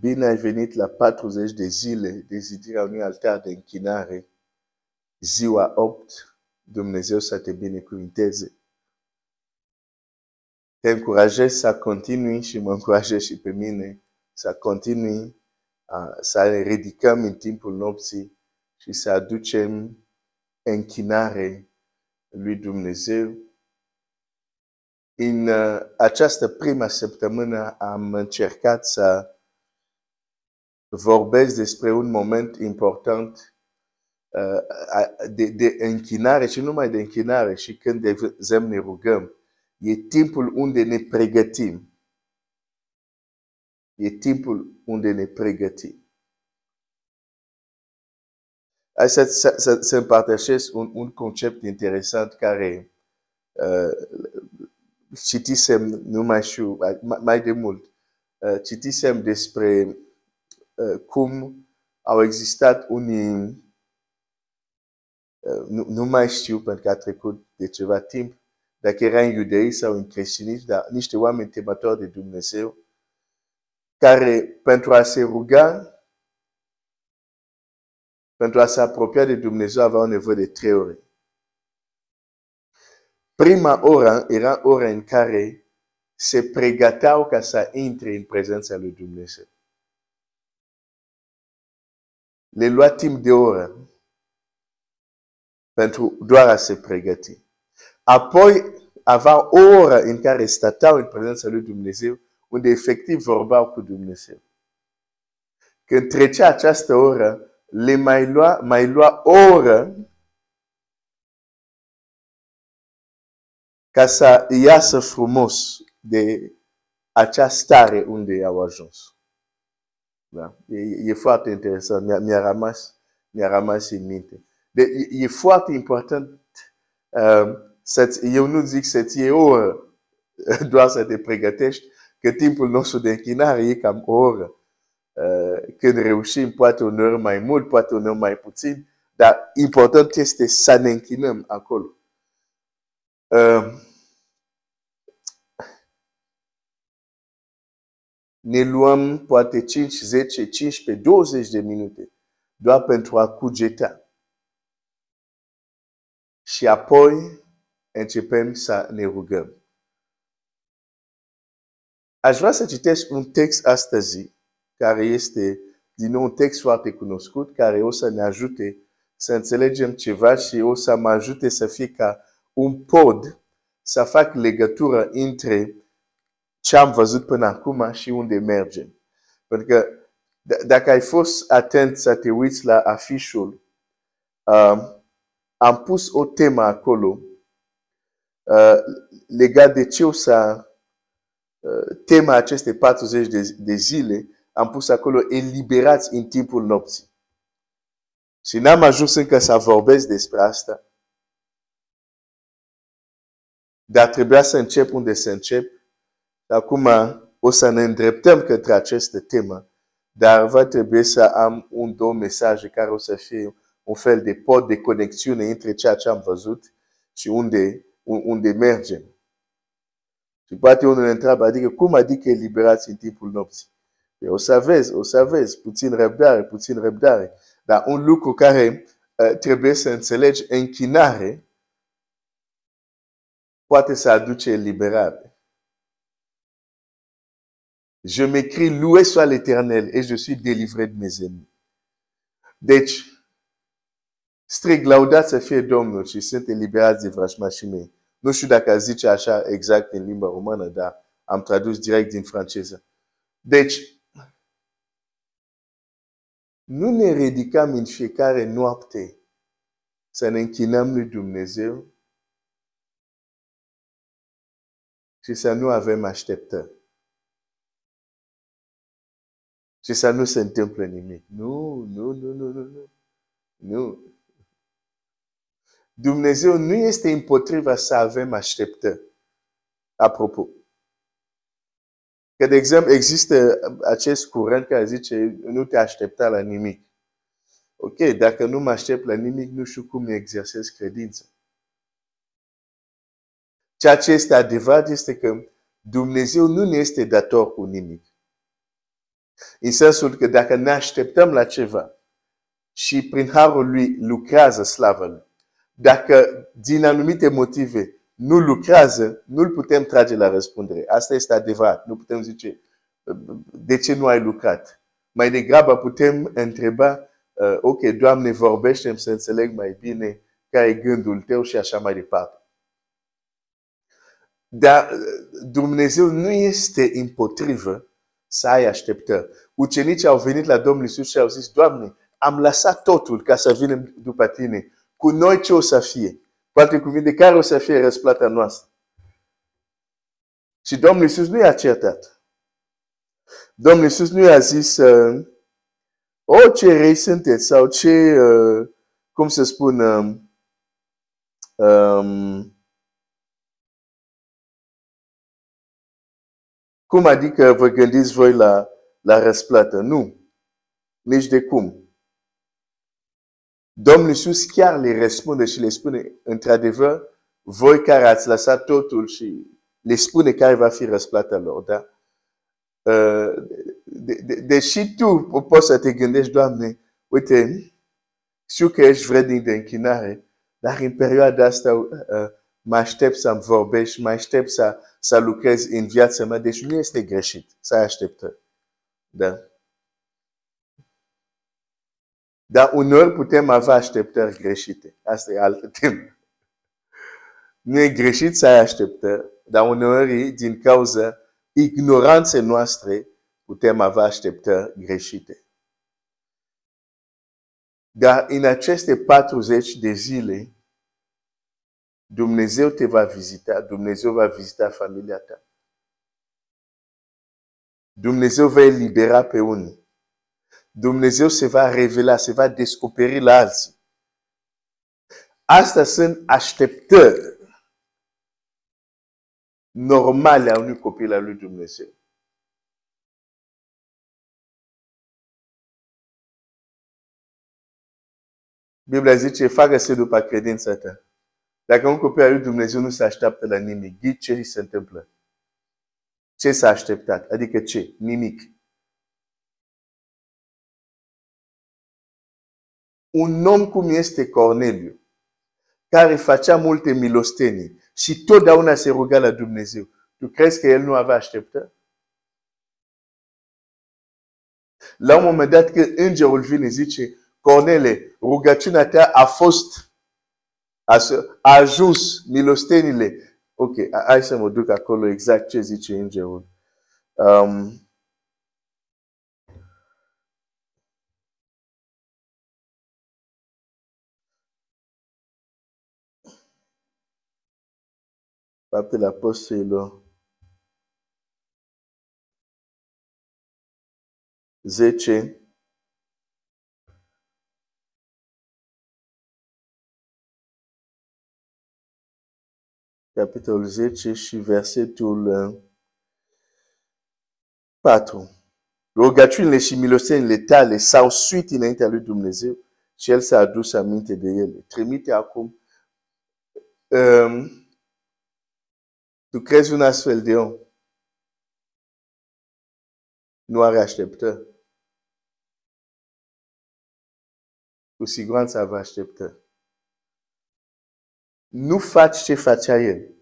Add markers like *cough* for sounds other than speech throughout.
Bine ai venit la 40 de zile de zidirea unui altar de închinare. Ziua 8, Dumnezeu să te binecuvinteze. Te încurajez să continui și mă încurajez și pe mine să continui să ne ridicăm în timpul nopții și să aducem închinare lui Dumnezeu. În uh, această prima săptămână am încercat să vorbesc despre un moment important uh, de, de închinare și nu numai de închinare și când de exemplu ne rugăm. E timpul unde ne pregătim. E timpul unde ne pregătim. Hai să, să, să, să împărtășesc un, un concept interesant care uh, citisem, nu mai știu, mai de mult, uh, citisem despre uh, cum au existat unii, uh, nu, nu mai știu pentru că a trecut de ceva timp, dacă era în iudei sau în creștinism, dar niște oameni temători de Dumnezeu, care pentru a se ruga, pentru a se apropia de Dumnezeu, aveau nevoie de trei ore. Prima ora era ora în care se pregăteau ca să intre în prezența lui Dumnezeu. Le lua timp de oră pentru doar a se pregăti. Apoi aveau o oră în care stăteau în prezența lui Dumnezeu, unde efectiv vorbeau cu Dumnezeu. Când trecea această oră, le mai lua, mai lua o oră ca să iasă frumos de acea stare unde au ajuns. Da? E, e foarte interesant. Mi-a, mi-a, rămas, mi-a rămas în minte. De, e, e foarte important uh, să eu nu zic să-ți iei o oră *laughs* doar să te pregătești, că timpul nostru de închinare e cam o oră. Uh, când reușim, poate un oră mai mult, poate un oră mai puțin, dar important este să ne închinăm acolo. Uh, ne luăm poate 5, 10, 15, 20 de minute doar pentru a cugeta. Și apoi începem să ne rugăm. Aș vrea să citesc un text astăzi, care este din nou un text foarte cunoscut, care o să ne ajute să înțelegem ceva și o să mă ajute să fie ca un pod, să fac legătură între ce am văzut până acum și unde mergem. Pentru că dacă ai fost atent să te uiți la afișul, uh, am pus o temă acolo uh, legat de ce o să uh, tema aceste 40 de, de zile, am pus acolo eliberați în timpul nopții. Și n-am ajuns încă să vorbesc despre asta. Dar trebuia să încep unde să încep Acum o să ne îndreptăm către această temă, dar va trebui să am un, două mesaje care o să fie un fel de pod de conexiune între ceea ce am văzut și unde, unde mergem. Și poate unul ne întreabă, adică cum adică eliberați în timpul nopții? Păi o să vezi, o să vezi, puțin răbdare, puțin răbdare. Dar un lucru care uh, trebuie să înțelegi, închinare poate să aduce eliberare. Je m'écris, loué soit l'éternel et je suis délivré de mes ennemis. Deci, strict laudat să fie Domnul și sunt eliberați de vrăjmașii mei. Nu știu dacă zice așa exact în limba română, dar am tradus direct din franceză. Deci, nu ne ridicăm în fiecare noapte să ne închinăm lui Dumnezeu și să nu avem așteptări. Și să nu se întâmplă nimic. Nu, nu, nu, nu, nu, nu. Nu. Dumnezeu nu este împotriva să avem așteptări. Apropo. Că, de exemplu, există acest curent care zice nu te aștepta la nimic. Ok, dacă nu mă aștept la nimic, nu știu cum exersez credința. Ceea ce este adevărat este că Dumnezeu nu ne este dator cu nimic. În sensul că dacă ne așteptăm la ceva și prin harul lui lucrează slavă lui, dacă din anumite motive nu lucrează, nu-l putem trage la răspundere. Asta este adevărat. Nu putem zice de ce nu ai lucrat. Mai degrabă putem întreba, uh, ok, Doamne, vorbește să înțeleg mai bine care e gândul tău și așa mai departe. Dar Dumnezeu nu este împotrivă să ai așteptări. Ucenicii au venit la Domnul Iisus și au zis, Doamne, am lăsat totul ca să venim după tine. Cu noi ce o să fie? Cu alte cuvinte, care o să fie răsplata noastră? Și Domnul Iisus nu i-a certat. Domnul Iisus nu i-a zis, uh, o, ce rei sunteți, sau ce, uh, cum să spun, um, um, cum adică vă gândiți voi la, la răsplată? Nu. Nici de cum. Domnul Iisus chiar le răspunde și le spune, într-adevăr, voi care ați lăsat totul și le spune care va fi răsplata lor, da? Uh, de, de, deși tu poți să te gândești, Doamne, uite, știu că ești vrednic de închinare, dar în perioada asta uh, mă aștept să-mi vorbești, mă aștept să, să lucrez în viața mea, deci nu este greșit să așteptă. Da? Dar uneori putem avea așteptări greșite. Asta e altă temă. Nu e greșit să ai așteptări, dar uneori, din cauza ignoranței noastre, putem avea așteptări greșite. Dar în aceste 40 de zile, Dumnezeu te va vizita, Dumnezeu va vizita familia ta. Dumnezeu va elibera pe unii. Dumnezeu se va revela, se va descoperi la alții. Asta sunt așteptări normale a unui copil al lui Dumnezeu. Biblia zice, facă-se după credința ta. Dacă un copil al lui Dumnezeu nu se așteaptă la nimic, ghiți ce se întâmplă. Ce s-a așteptat? Adică ce? Nimic. un om cum este Corneliu, care facea multe milostenii și totdeauna se ruga la Dumnezeu, tu crezi că el nu avea așteptări? La un moment dat când îngerul vine zice, Cornele, rugăciunea ta a fost, a, a ajuns milostenile. Ok, hai să mă duc acolo exact ce zice îngerul. Um, Faptele Apostolilor 10 capitolul 10 și versetul 4. Rugăciunile și milostenile tale s-au suit înaintea lui Dumnezeu și El s-a adus aminte de ele. Trimite acum um, Tu crezi un astfel de om? Nu are așteptări. Cu siguranță avea așteptări. Nu faci ce facea el.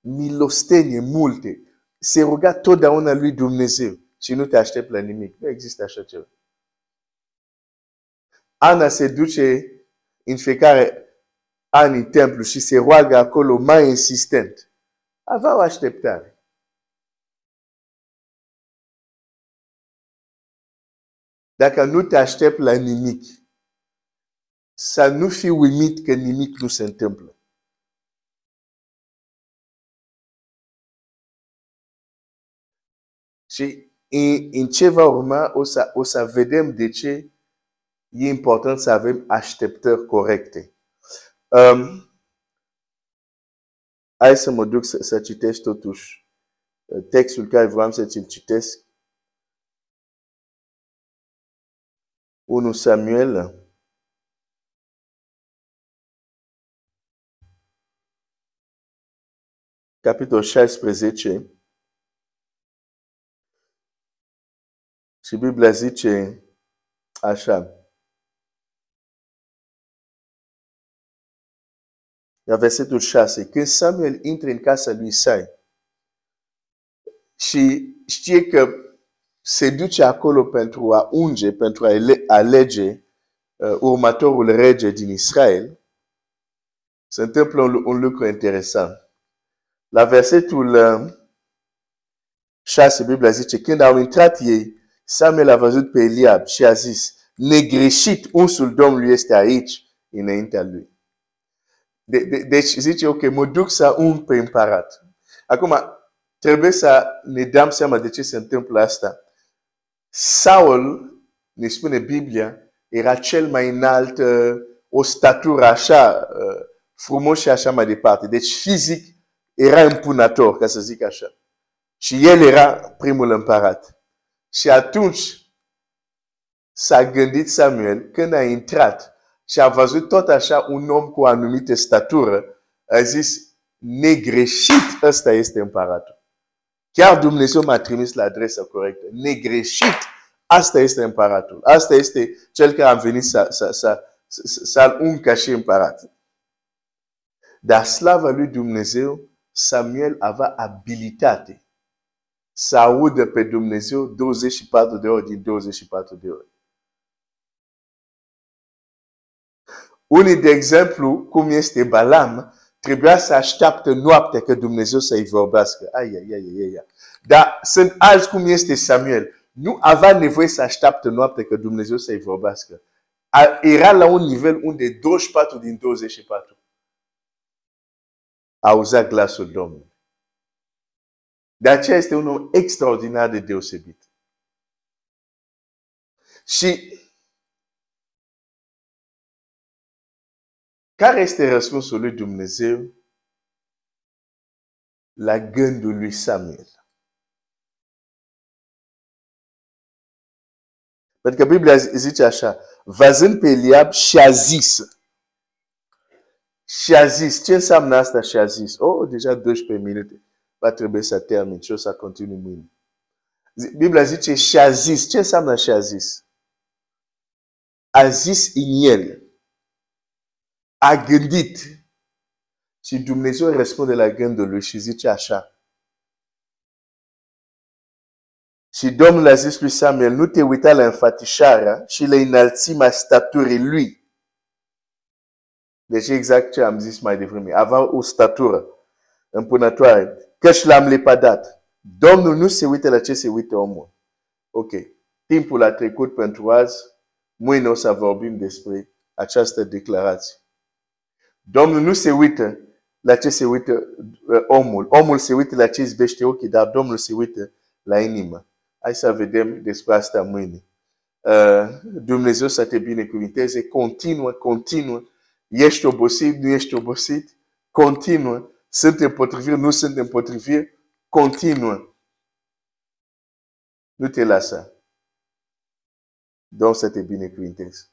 Milostenie multe. Se ruga totdeauna lui Dumnezeu și nu te aștept la nimic. Nu există așa ceva. Ana se duce în fiecare an în templu și se roagă acolo mai insistent aveau așteptare. Dacă nu te aștept la nimic, să nu fii uimit că nimic nu se întâmplă. Și în, în ce va urma, o să, o să vedem de ce e important să avem așteptări corecte. Um, Hai să mă duc să, să citesc totuși uh, textul care vreau să ți-l citesc. 1 Samuel capitolul 16 Și Biblia zice așa. La versetul 6. Când Samuel intră în casa lui Isai și știe că se duce acolo pentru a unge, pentru a alege uh, următorul rege din Israel, se întâmplă un, un lucru interesant. La versetul uh, 6, Biblia zice, când au intrat ei, Samuel a văzut pe Eliab și a zis, negreșit, unsul Domnului este aici, înaintea lui. De, de, deci zice, ok, mă duc să un pe împărat. Acum, trebuie să ne dăm seama de ce se întâmplă asta. Saul, ne spune Biblia, era cel mai înalt, uh, o statură așa, uh, frumos și așa mai departe. Deci fizic era impunător, ca să zic așa. Și el era primul împărat. Și atunci s-a gândit Samuel când a intrat și a văzut tot așa un om cu o anumită statură, a zis, negreșit, ăsta este împăratul. Chiar Dumnezeu m-a trimis la adresa corectă. Negreșit, asta este împăratul. Asta este cel care a venit să, să, să, să, să-l uncă și împărat. Dar slava lui Dumnezeu, Samuel avea abilitate să audă pe Dumnezeu 24 de ori din 24 de ori. Unii, de exemplu, cum este Balam, trebuia să așteaptă noaptea că Dumnezeu să-i vorbească. Ai, ai, ai, ai, ai. Dar sunt alți cum este Samuel. Nu avea nevoie să așteaptă noaptea că Dumnezeu să-i vorbească. Era la un nivel unde 24 din 24 auzea glasul Domnului. De aceea este un om extraordinar de deosebit. Și care este răspunsul lui Dumnezeu la gândul lui Samuel? Pentru că Biblia zice așa, văzând pe Eliab și a zis. Și a zis, ce înseamnă asta și a zis? Oh, deja 12 minute va trebui să termin și o să continui mâine. Biblia zice și a zis. Ce înseamnă și a zis? A zis în el. A gândit. Și Dumnezeu răspunde la gândul lui și zice așa. Și Domnul a zis lui Samuel, nu te uita la înfățișarea și la înălțimea staturii lui. Deci exact ce am zis mai devreme. Avea o statură împunătoare căci l-am lepădat. Domnul nu se uită la ce se uită omul. Ok. Timpul a trecut pentru azi. Mâine o să vorbim despre această declarație. Domnul nu se uită la ce se uită uh, omul. Omul se uită la ce izbește ochii, dar Domnul se uită la inimă. Hai să vedem despre asta mâine. Uh, Dumnezeu să te binecuvinteze. Continuă, continuă. Ești obosit, nu ești obosit? Continuă sunt împotriviri, nu sunt împotriviri, continuă. Nu te lasă. Domnul să te binecuvinteze.